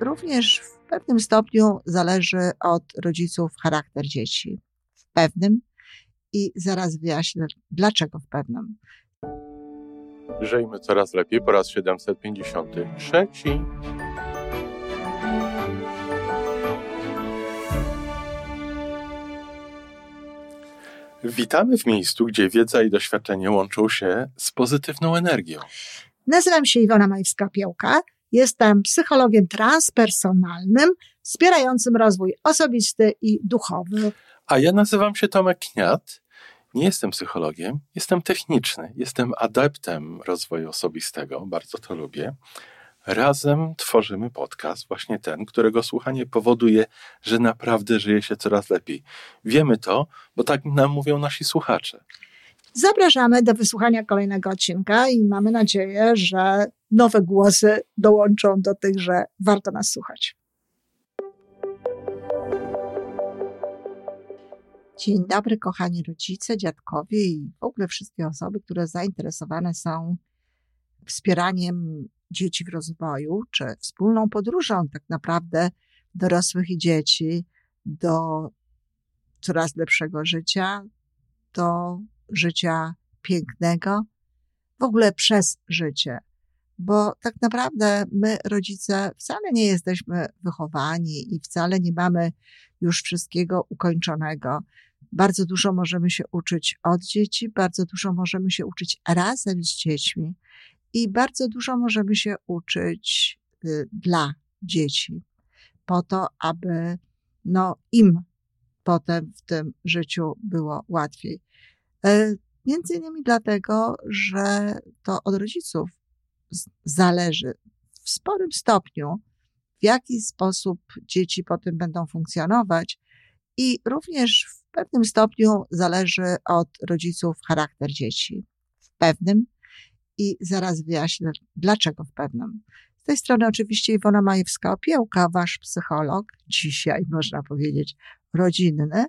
również w pewnym stopniu zależy od rodziców charakter dzieci. W pewnym i zaraz wyjaśnię, dlaczego w pewnym. Żyjmy coraz lepiej po raz 753. Witamy w miejscu, gdzie wiedza i doświadczenie łączą się z pozytywną energią. Nazywam się Iwona Majwska-Piołka. Jestem psychologiem transpersonalnym, wspierającym rozwój osobisty i duchowy. A ja nazywam się Tomek Kniat. Nie jestem psychologiem, jestem techniczny, jestem adeptem rozwoju osobistego, bardzo to lubię. Razem tworzymy podcast, właśnie ten, którego słuchanie powoduje, że naprawdę żyje się coraz lepiej. Wiemy to, bo tak nam mówią nasi słuchacze. Zapraszamy do wysłuchania kolejnego odcinka i mamy nadzieję, że nowe głosy dołączą do tych, że warto nas słuchać. Dzień dobry, kochani rodzice, dziadkowie i w ogóle wszystkie osoby, które zainteresowane są wspieraniem dzieci w rozwoju, czy wspólną podróżą tak naprawdę dorosłych i dzieci do coraz lepszego życia, do życia pięknego, w ogóle przez życie. Bo tak naprawdę my, rodzice, wcale nie jesteśmy wychowani i wcale nie mamy już wszystkiego ukończonego. Bardzo dużo możemy się uczyć od dzieci, bardzo dużo możemy się uczyć razem z dziećmi i bardzo dużo możemy się uczyć y, dla dzieci, po to, aby no, im potem w tym życiu było łatwiej. E, między innymi dlatego, że to od rodziców zależy w sporym stopniu, w jaki sposób dzieci potem będą funkcjonować i również w pewnym stopniu zależy od rodziców charakter dzieci. W pewnym i zaraz wyjaśnię, dlaczego w pewnym. Z tej strony oczywiście Iwona Majewska-Opiełka, wasz psycholog, dzisiaj można powiedzieć rodzinny,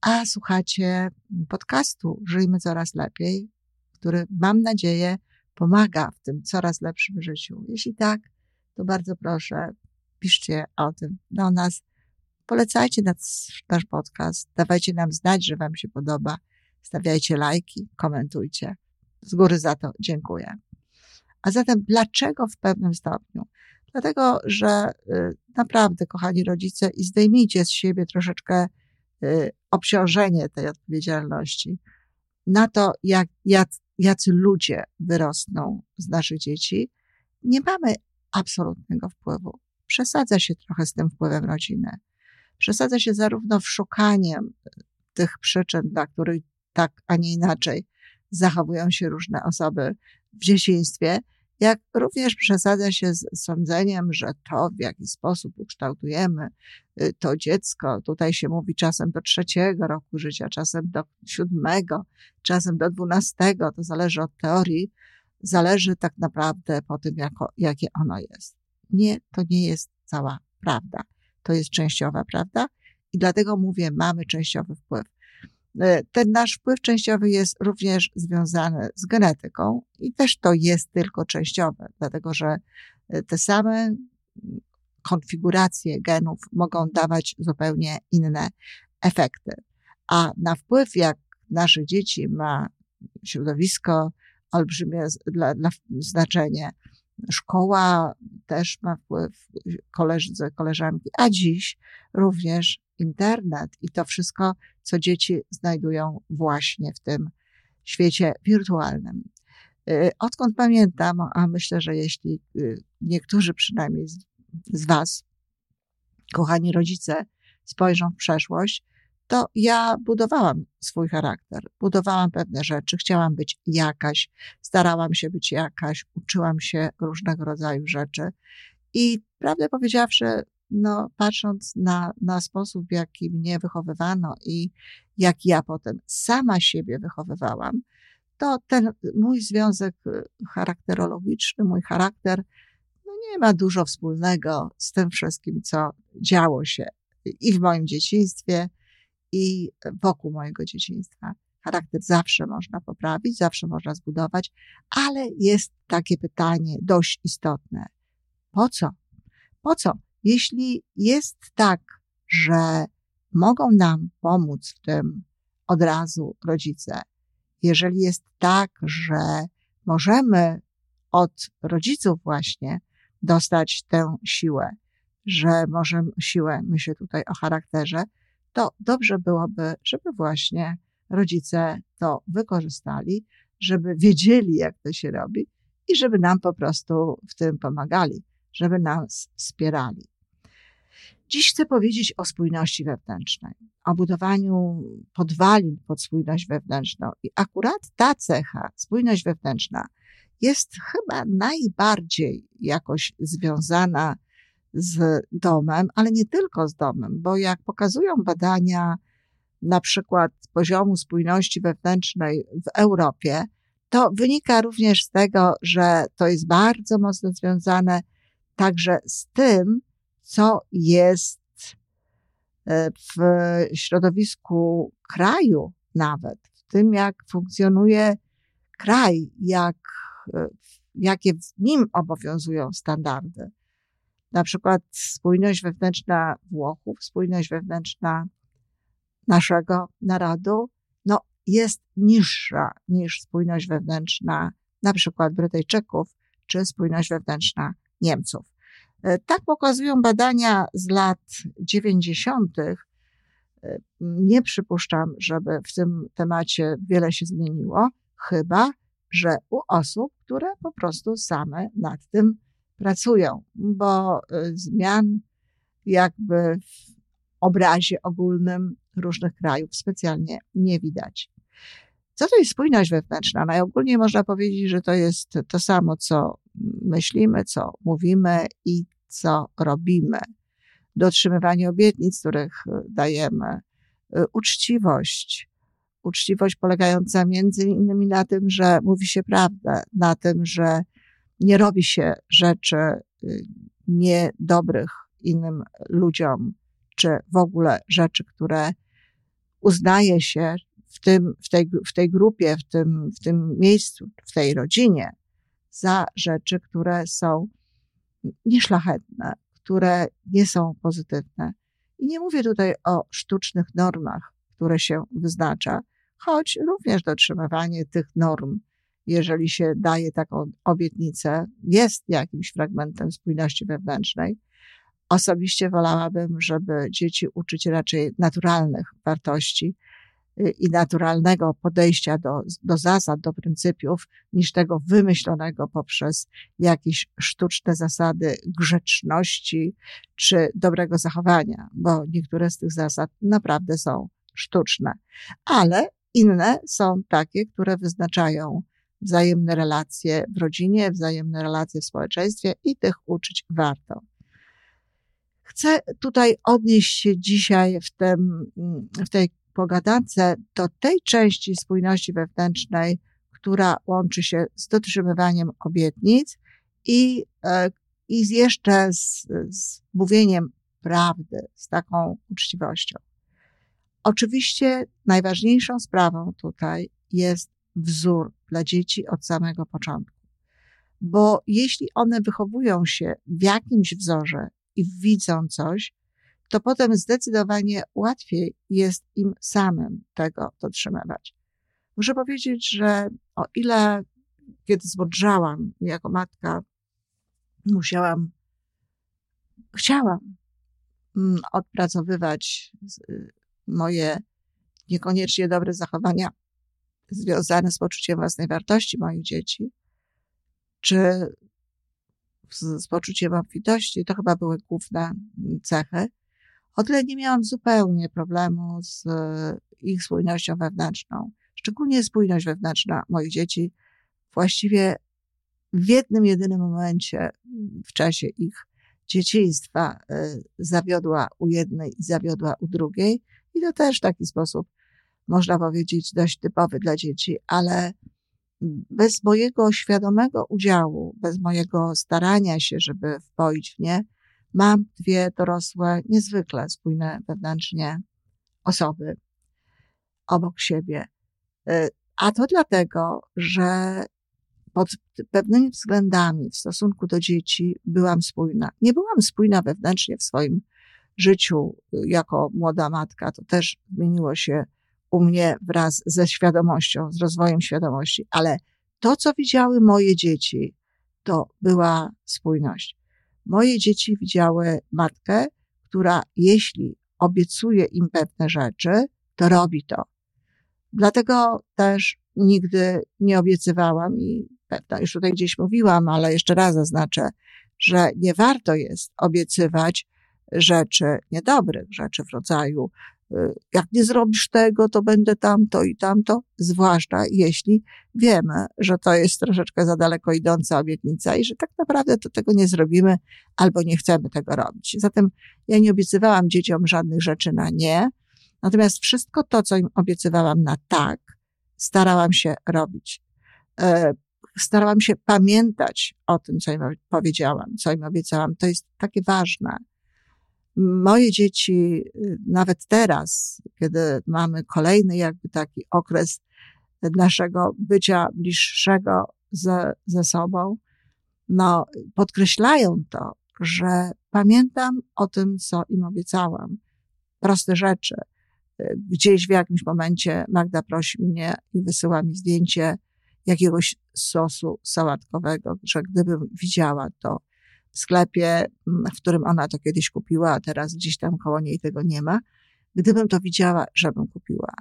a słuchacie podcastu Żyjmy Coraz Lepiej, który mam nadzieję pomaga w tym coraz lepszym życiu. Jeśli tak, to bardzo proszę, piszcie o tym do nas, polecajcie nas, nasz podcast, dawajcie nam znać, że Wam się podoba, stawiajcie lajki, komentujcie. Z góry za to dziękuję. A zatem dlaczego w pewnym stopniu? Dlatego, że y, naprawdę, kochani rodzice, i zdejmijcie z siebie troszeczkę y, obciążenie tej odpowiedzialności na to, jak, jak, jacy ludzie wyrosną z naszych dzieci, nie mamy absolutnego wpływu. Przesadza się trochę z tym wpływem rodziny. Przesadza się zarówno w szukaniem tych przyczyn, dla których tak, a nie inaczej zachowują się różne osoby w dzieciństwie, jak również przesadza się z sądzeniem, że to, w jaki sposób ukształtujemy y, to dziecko, tutaj się mówi czasem do trzeciego roku życia, czasem do siódmego, czasem do dwunastego, to zależy od teorii, zależy tak naprawdę po tym, jako, jakie ono jest. Nie, to nie jest cała prawda. To jest częściowa prawda i dlatego mówię, mamy częściowy wpływ. E, ten nasz wpływ częściowy jest również związany z genetyką i też to jest tylko częściowe, dlatego że e, te same konfiguracje genów mogą dawać zupełnie inne efekty. A na wpływ, jak naszych dzieci ma środowisko, olbrzymie dla, dla znaczenie. Szkoła też ma wpływ, koleżdzy, koleżanki, a dziś również internet i to wszystko, co dzieci znajdują właśnie w tym świecie wirtualnym. Y, odkąd pamiętam, a myślę, że jeśli y, niektórzy przynajmniej z Was, kochani rodzice, spojrzą w przeszłość, to ja budowałam swój charakter, budowałam pewne rzeczy, chciałam być jakaś, starałam się być jakaś, uczyłam się różnego rodzaju rzeczy. I prawdę powiedziawszy, no, patrząc na, na sposób, w jaki mnie wychowywano i jak ja potem sama siebie wychowywałam, to ten mój związek y, charakterologiczny, mój charakter, no nie ma dużo wspólnego z tym wszystkim, co działo się i w moim dzieciństwie, i wokół mojego dzieciństwa. Charakter zawsze można poprawić, zawsze można zbudować, ale jest takie pytanie dość istotne. Po co? Po co? Jeśli jest tak, że mogą nam pomóc w tym od razu rodzice, jeżeli jest tak, że możemy od rodziców właśnie dostać tę siłę, że możemy siłę, myślę tutaj o charakterze, to dobrze byłoby, żeby właśnie rodzice to wykorzystali, żeby wiedzieli, jak to się robi i żeby nam po prostu w tym pomagali, żeby nas wspierali. Dziś chcę powiedzieć o spójności wewnętrznej, o budowaniu podwalin pod spójność wewnętrzną. I akurat ta cecha, spójność wewnętrzna, jest chyba najbardziej jakoś związana z domem, ale nie tylko z domem, bo jak pokazują badania na przykład poziomu spójności wewnętrznej w Europie, to wynika również z tego, że to jest bardzo mocno związane także z tym, co jest e, w środowisku kraju nawet, w tym jak funkcjonuje kraj, jak, e, jakie w nim obowiązują standardy. Na przykład spójność wewnętrzna Włochów, spójność wewnętrzna naszego narodu, no, jest niższa niż spójność wewnętrzna na przykład Brytyjczyków, czy spójność wewnętrzna Niemców. E, tak pokazują badania z lat 90. E, nie przypuszczam, żeby w tym temacie wiele się zmieniło, chyba że u osób, które po prostu same nad tym pracują, bo e, zmian jakby w obrazie ogólnym różnych krajów specjalnie nie widać. Co to jest spójność wewnętrzna? Najogólniej można powiedzieć, że to jest to samo, co myślimy, co mówimy i co robimy. Dotrzymywanie obietnic, których e, dajemy, e, uczciwość. Uczciwość polegająca między innymi na tym, że mówi się prawdę, na tym, że nie robi się rzeczy e, niedobrych innym ludziom, czy w ogóle rzeczy, które uznaje się w, tym, w, tej, w tej grupie, w tym, w tym miejscu, w tej rodzinie za rzeczy, które są nieszlachetne, które nie są pozytywne. I nie mówię tutaj o sztucznych normach, które się wyznacza, choć również dotrzymywanie tych norm, jeżeli się daje taką obietnicę, jest jakimś fragmentem spójności wewnętrznej. Osobiście wolałabym, żeby dzieci uczyć raczej naturalnych wartości, i naturalnego podejścia do, do zasad, do pryncypiów, niż tego wymyślonego poprzez jakieś sztuczne zasady grzeczności czy dobrego zachowania, bo niektóre z tych zasad naprawdę są sztuczne, ale inne są takie, które wyznaczają wzajemne relacje w rodzinie, wzajemne relacje w społeczeństwie i tych uczyć warto. Chcę tutaj odnieść się dzisiaj w, tym, w tej pogadance do tej części spójności wewnętrznej, która łączy się z dotrzymywaniem obietnic i, e, i jeszcze z, z mówieniem prawdy, z taką uczciwością. Oczywiście najważniejszą sprawą tutaj jest wzór dla dzieci od samego początku. Bo jeśli one wychowują się w jakimś wzorze i widzą coś, to potem zdecydowanie łatwiej jest im samym tego dotrzymywać. Muszę powiedzieć, że o ile kiedy zmądrzałam jako matka, musiałam, chciałam mm, odpracowywać moje niekoniecznie dobre zachowania związane z poczuciem własnej wartości moich dzieci, czy z, z poczuciem obfitości, to chyba były główne cechy, o tyle nie miałam zupełnie problemu z e, ich spójnością wewnętrzną. Szczególnie spójność wewnętrzna moich dzieci właściwie w jednym, jedynym momencie w czasie ich dzieciństwa e, zawiodła u jednej i zawiodła u drugiej. I to też w taki sposób, można powiedzieć, dość typowy dla dzieci, ale bez mojego świadomego udziału, bez mojego starania się, żeby wpoić w nie, Mam dwie dorosłe, niezwykle spójne wewnętrznie osoby obok siebie. Y, a to dlatego, że pod pewnymi względami w stosunku do dzieci byłam spójna. Nie byłam spójna wewnętrznie w swoim życiu jako młoda matka. To też zmieniło się u mnie wraz ze świadomością, z rozwojem świadomości, ale to, co widziały moje dzieci, to była spójność. Moje dzieci widziały matkę, która jeśli obiecuje im pewne rzeczy, to robi to. Dlatego też nigdy nie obiecywałam i pewno już tutaj gdzieś mówiłam, ale jeszcze raz zaznaczę, że nie warto jest obiecywać rzeczy niedobrych, rzeczy w rodzaju jak nie zrobisz tego, to będę tamto i tamto, zwłaszcza jeśli wiemy, że to jest troszeczkę za daleko idąca obietnica i że tak naprawdę to tego nie zrobimy albo nie chcemy tego robić. Zatem ja nie obiecywałam dzieciom żadnych rzeczy na nie, natomiast wszystko to, co im obiecywałam na tak, starałam się robić. E, starałam się pamiętać o tym, co im powiedziałam, co im obiecałam. To jest takie ważne. Moje dzieci, y, nawet teraz, kiedy mamy kolejny jakby taki okres naszego bycia bliższego ze, ze sobą, no, podkreślają to, że pamiętam o tym, co im obiecałam. Proste rzeczy. Y, gdzieś w jakimś momencie Magda prosi mnie i wysyła mi zdjęcie jakiegoś sosu sałatkowego, że gdybym widziała to sklepie, mm, w którym ona to kiedyś kupiła, a teraz gdzieś tam koło niej tego nie ma, gdybym to widziała, żebym kupiła.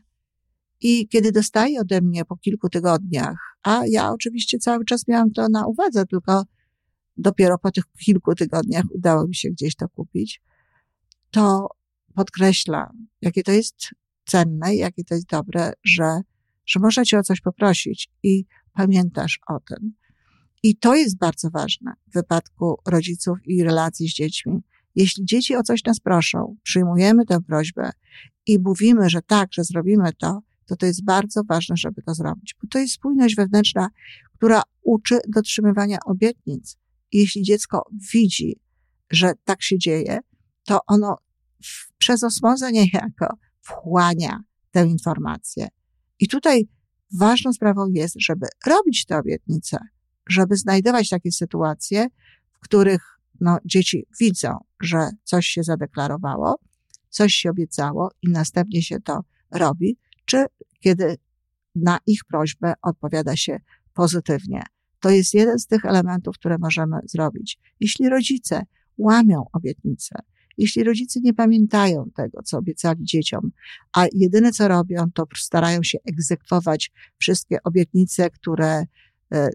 I kiedy dostaje ode mnie po kilku tygodniach, a ja oczywiście cały czas miałam to na uwadze, tylko dopiero po tych kilku tygodniach udało mi się gdzieś to kupić, to podkreśla, jakie to jest cenne, jakie to jest dobre, że, że można cię o coś poprosić i pamiętasz o tym. I to jest bardzo ważne w wypadku rodziców i relacji z dziećmi. Jeśli dzieci o coś nas proszą, przyjmujemy tę prośbę i mówimy, że tak, że zrobimy to, to to jest bardzo ważne, żeby to zrobić, bo to jest spójność wewnętrzna, która uczy dotrzymywania obietnic. I jeśli dziecko widzi, że tak się dzieje, to ono w, przez osmozę niejako wchłania tę informację. I tutaj ważną sprawą jest, żeby robić te obietnice, żeby znajdować takie sytuacje, w których no, dzieci widzą, że coś się zadeklarowało, coś się obiecało i następnie się to robi, czy kiedy na ich prośbę odpowiada się pozytywnie. To jest jeden z tych elementów, które możemy zrobić. Jeśli rodzice łamią obietnice, jeśli rodzice nie pamiętają tego, co obiecali dzieciom, a jedyne co robią, to starają się egzekwować wszystkie obietnice, które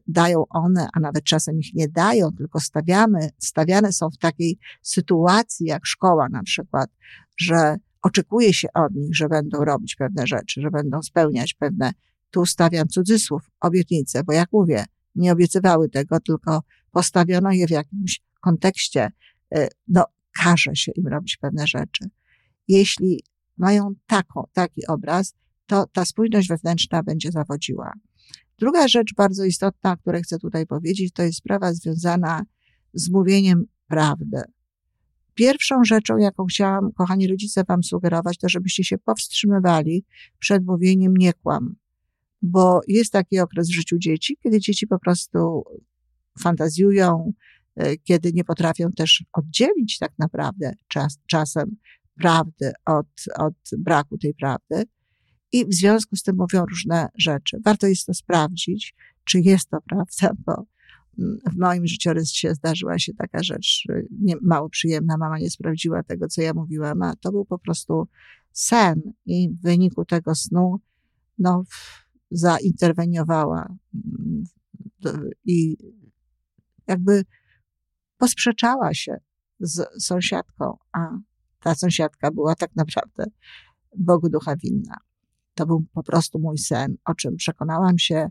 dają one, a nawet czasem ich nie dają, tylko stawiamy, stawiane są w takiej sytuacji jak szkoła na przykład, że oczekuje się od nich, że będą robić pewne rzeczy, że będą spełniać pewne, tu stawiam cudzysłów, obietnice, bo jak mówię, nie obiecywały tego, tylko postawiono je w jakimś kontekście, e, no, każe się im robić pewne rzeczy. Jeśli mają taką, taki obraz, to ta spójność wewnętrzna będzie zawodziła. Druga rzecz bardzo istotna, o której chcę tutaj powiedzieć, to jest sprawa związana z mówieniem prawdy. Pierwszą rzeczą, jaką chciałam, kochani rodzice, wam sugerować, to żebyście się powstrzymywali przed mówieniem nie kłam. Bo jest taki okres w życiu dzieci, kiedy dzieci po prostu fantazjują, E, kiedy nie potrafią też oddzielić tak naprawdę czas, czasem prawdy od, od braku tej prawdy. I w związku z tym mówią różne rzeczy. Warto jest to sprawdzić, czy jest to prawda, bo mm, w moim życiorysie zdarzyła się taka rzecz nie, mało przyjemna. Mama nie sprawdziła tego, co ja mówiłam, a to był po prostu sen i w wyniku tego snu, no, zainterweniowała mm, i jakby posprzeczała się z sąsiadką, a ta sąsiadka była tak naprawdę Bogu ducha winna. To był po prostu mój sen, o czym przekonałam się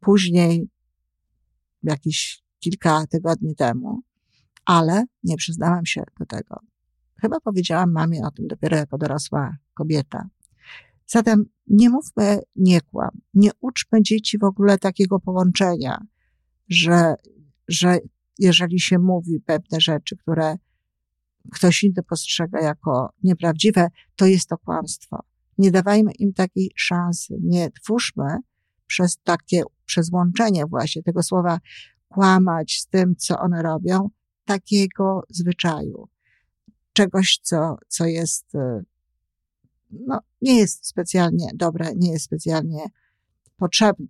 później, jakieś kilka tygodni temu, ale nie przyznałam się do tego. Chyba powiedziałam mamie o tym dopiero jako dorosła kobieta. Zatem nie mówmy nie kłam, nie uczmy dzieci w ogóle takiego połączenia, że, że jeżeli się mówi pewne rzeczy, które ktoś inny postrzega jako nieprawdziwe, to jest to kłamstwo. Nie dawajmy im takiej szansy. Nie twórzmy przez takie przez łączenie właśnie tego słowa kłamać z tym, co one robią, takiego zwyczaju. Czegoś, co, co jest, e, no, nie jest specjalnie dobre, nie jest specjalnie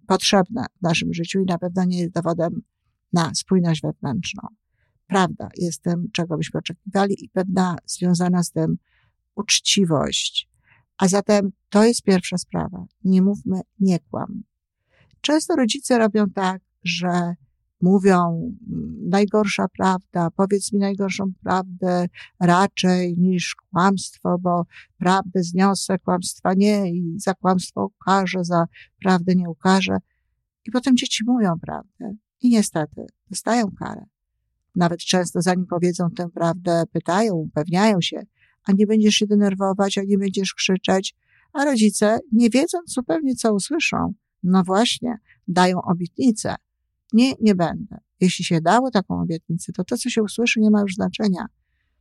potrzebne w naszym życiu i na pewno nie jest dowodem na spójność wewnętrzną. Prawda jest tym, czego byśmy oczekiwali i pewna związana z tym uczciwość. A zatem to jest pierwsza sprawa. Nie mówmy, nie kłam. Często rodzice robią tak, że mówią mm, najgorsza prawda, powiedz mi najgorszą prawdę raczej niż kłamstwo, bo prawdę zniosę, kłamstwa nie i za kłamstwo ukażę, za prawdę nie ukażę. I potem dzieci mówią prawdę i niestety dostają karę. Nawet często zanim powiedzą tę prawdę, pytają, upewniają się, a nie będziesz się denerwować, a nie będziesz krzyczeć, a rodzice, nie wiedząc zupełnie co usłyszą, no właśnie, dają obietnicę, nie, nie będę. Jeśli się dało taką obietnicę, to to, co się usłyszy, nie ma już znaczenia.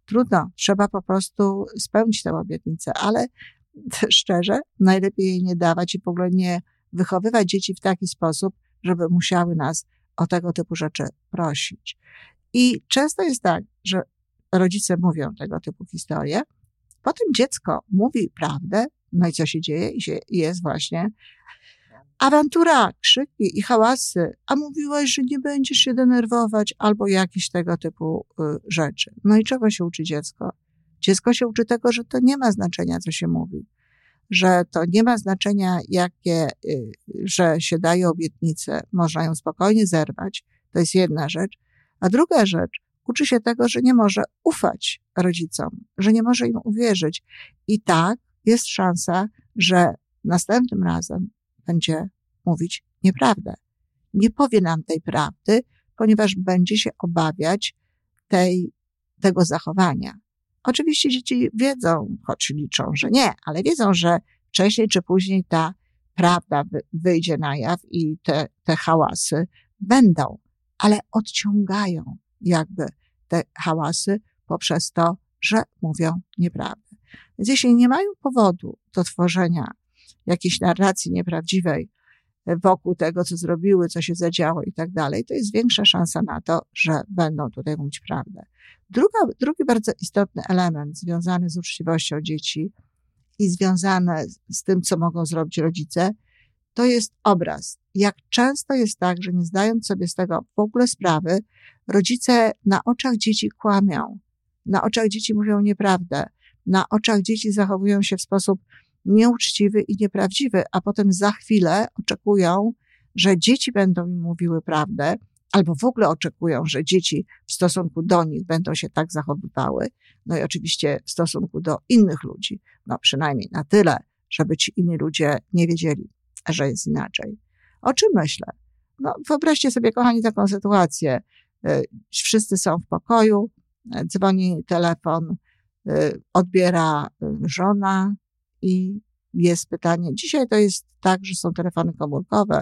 Trudno, trzeba po prostu spełnić tę obietnicę, ale szczerze, najlepiej jej nie dawać i w ogóle nie wychowywać dzieci w taki sposób, żeby musiały nas o tego typu rzeczy prosić. I często jest tak, że rodzice mówią tego typu historie, potem dziecko mówi prawdę, no i co się dzieje? I się, jest właśnie awantura, krzyki i hałasy, a mówiłaś, że nie będziesz się denerwować, albo jakieś tego typu y, rzeczy. No i czego się uczy dziecko? Dziecko się uczy tego, że to nie ma znaczenia, co się mówi. Że to nie ma znaczenia, jakie, y, że się daje obietnice, można ją spokojnie zerwać. To jest jedna rzecz. A druga rzecz, uczy się tego, że nie może ufać rodzicom, że nie może im uwierzyć. I tak jest szansa, że następnym razem będzie mówić nieprawdę. Nie powie nam tej prawdy, ponieważ będzie się obawiać tej, tego zachowania. Oczywiście dzieci wiedzą, choć liczą, że nie, ale wiedzą, że wcześniej czy później ta prawda wyjdzie na jaw i te, te hałasy będą, ale odciągają jakby te hałasy poprzez to, że mówią nieprawdę. Więc jeśli nie mają powodu do tworzenia jakiejś narracji nieprawdziwej wokół tego, co zrobiły, co się zadziało i tak dalej, to jest większa szansa na to, że będą tutaj mówić prawdę. Druga, drugi bardzo istotny element związany z uczciwością dzieci i związany z tym, co mogą zrobić rodzice, to jest obraz. Jak często jest tak, że nie zdając sobie z tego w ogóle sprawy, rodzice na oczach dzieci kłamią, na oczach dzieci mówią nieprawdę, na oczach dzieci zachowują się w sposób nieuczciwy i nieprawdziwy, a potem za chwilę oczekują, że dzieci będą im mówiły prawdę, albo w ogóle oczekują, że dzieci w stosunku do nich będą się tak zachowywały. No i oczywiście w stosunku do innych ludzi, no przynajmniej na tyle, żeby ci inni ludzie nie wiedzieli, że jest inaczej. O czym myślę? No, wyobraźcie sobie, kochani, taką sytuację. E, wszyscy są w pokoju, e, dzwoni telefon, e, odbiera żona, i jest pytanie, dzisiaj to jest tak, że są telefony komórkowe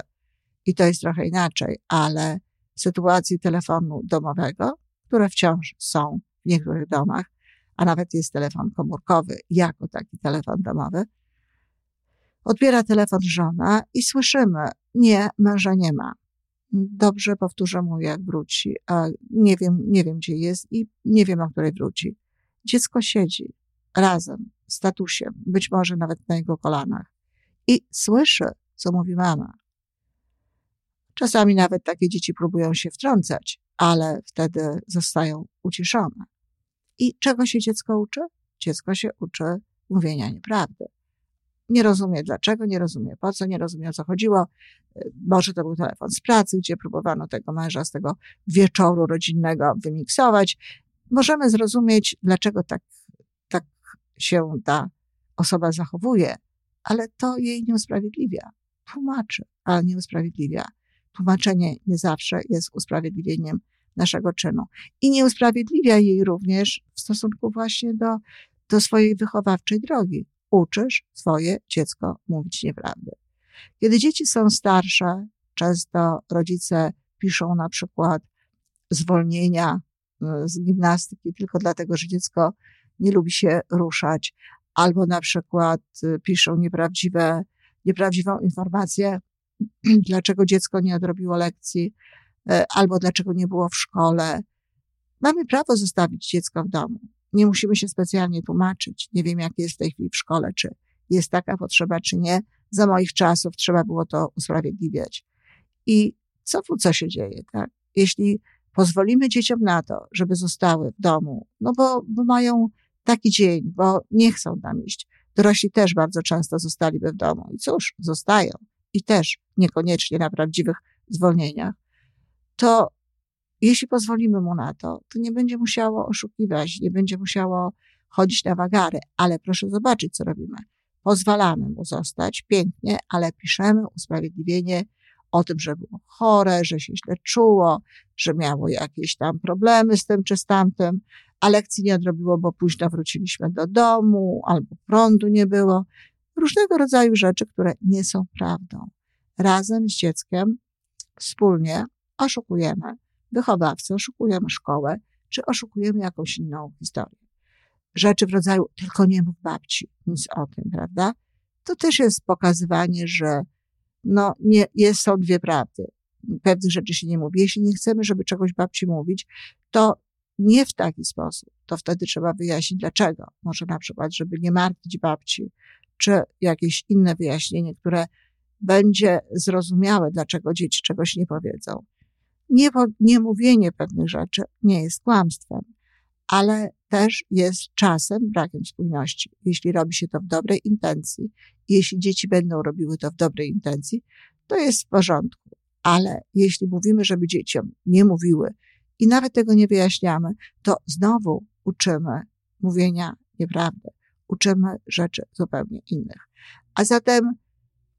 i to jest trochę inaczej, ale w sytuacji telefonu domowego, które wciąż są w niektórych domach, a nawet jest telefon komórkowy jako taki telefon domowy, odbiera telefon żona i słyszymy, nie, męża nie ma. Dobrze, powtórzę mu, jak wróci, a nie wiem, nie wiem, gdzie jest i nie wiem, o której wróci. Dziecko siedzi razem statusiem, być może nawet na jego kolanach. I słyszy, co mówi mama. Czasami nawet takie dzieci próbują się wtrącać, ale wtedy zostają uciszone. I czego się dziecko uczy? Dziecko się uczy mówienia nieprawdy. Nie rozumie dlaczego, nie rozumie po co, nie rozumie o co chodziło. Może to był telefon z pracy, gdzie próbowano tego męża z tego wieczoru rodzinnego wymiksować. Możemy zrozumieć, dlaczego tak się ta osoba zachowuje, ale to jej nie usprawiedliwia. Tłumaczy, ale nie usprawiedliwia. Tłumaczenie nie zawsze jest usprawiedliwieniem naszego czynu. I nie usprawiedliwia jej również w stosunku właśnie do, do swojej wychowawczej drogi. Uczysz swoje dziecko mówić nieprawdę. Kiedy dzieci są starsze, często rodzice piszą na przykład zwolnienia y, z gimnastyki tylko dlatego, że dziecko nie lubi się ruszać, albo na przykład y, piszą nieprawdziwe, nieprawdziwą informację dlaczego dziecko nie odrobiło lekcji, e, albo dlaczego nie było w szkole. Mamy prawo zostawić dziecko w domu. Nie musimy się specjalnie tłumaczyć. Nie wiem, jak jest w tej chwili w szkole, czy jest taka potrzeba, czy nie. Za moich czasów trzeba było to usprawiedliwiać. I co co się dzieje, tak? Jeśli pozwolimy dzieciom na to, żeby zostały w domu, no bo, bo mają taki dzień, bo nie chcą tam iść. Dorośli też bardzo często zostaliby w domu. I cóż, zostają. I też niekoniecznie na prawdziwych zwolnieniach. To jeśli pozwolimy mu na to, to nie będzie musiało oszukiwać, nie będzie musiało chodzić na wagary. Ale proszę zobaczyć, co robimy. Pozwalamy mu zostać pięknie, ale piszemy usprawiedliwienie o tym, że było chore, że się źle czuło, że miało jakieś tam problemy z tym czy z tamtym, a lekcji nie odrobiło, bo późno wróciliśmy do domu, albo prądu nie było. Różnego rodzaju rzeczy, które nie są prawdą. Razem z dzieckiem wspólnie oszukujemy wychowawcę, oszukujemy szkołę, czy oszukujemy jakąś inną historię. Rzeczy w rodzaju tylko nie mów babci, nic o tym, prawda? To też jest pokazywanie, że no, nie, jest, są dwie prawdy. Pewnych rzeczy się nie mówi. Jeśli nie chcemy, żeby czegoś babci mówić, to nie w taki sposób. To wtedy trzeba wyjaśnić dlaczego. Może na przykład, żeby nie martwić babci, czy jakieś inne wyjaśnienie, które będzie zrozumiałe, dlaczego dzieci czegoś nie powiedzą. Nie, nie mówienie pewnych rzeczy nie jest kłamstwem, ale też jest czasem brakiem spójności. Jeśli robi się to w dobrej intencji, jeśli dzieci będą robiły to w dobrej intencji, to jest w porządku. Ale jeśli mówimy, żeby dzieciom nie mówiły i nawet tego nie wyjaśniamy, to znowu uczymy mówienia nieprawdy. Uczymy rzeczy zupełnie innych. A zatem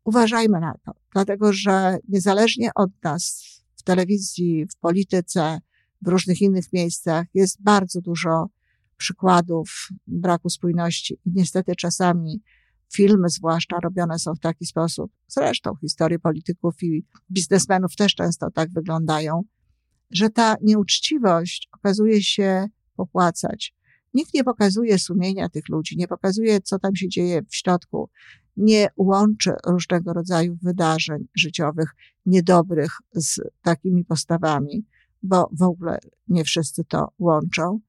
uważajmy na to, dlatego że niezależnie od nas telewizji, w polityce, w różnych innych miejscach jest bardzo dużo przykładów braku spójności i niestety czasami filmy zwłaszcza robione są w taki sposób. Zresztą historie polityków i biznesmenów też często tak wyglądają, że ta nieuczciwość okazuje się popłacać. Nikt nie pokazuje sumienia tych ludzi, nie pokazuje, co tam się dzieje w środku, nie łączy różnego rodzaju wydarzeń życiowych niedobrych z takimi postawami, bo w ogóle nie wszyscy to łączą.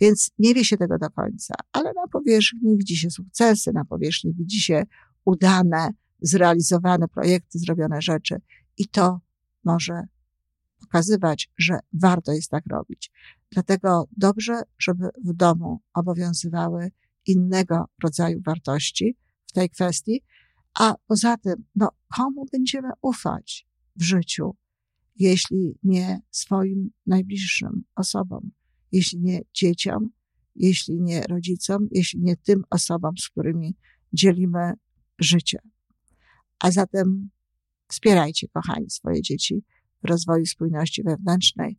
Więc nie wie się tego do końca, ale na powierzchni widzi się sukcesy, na powierzchni widzi się udane, zrealizowane projekty, zrobione rzeczy i to może pokazywać, że warto jest tak robić. Dlatego dobrze, żeby w domu obowiązywały innego rodzaju wartości w tej kwestii, a poza tym, no, komu będziemy ufać w życiu, jeśli nie swoim najbliższym osobom? jeśli nie dzieciom, jeśli nie rodzicom, jeśli nie tym osobom, z którymi dzielimy życie. A zatem wspierajcie, kochani, swoje dzieci w rozwoju spójności wewnętrznej,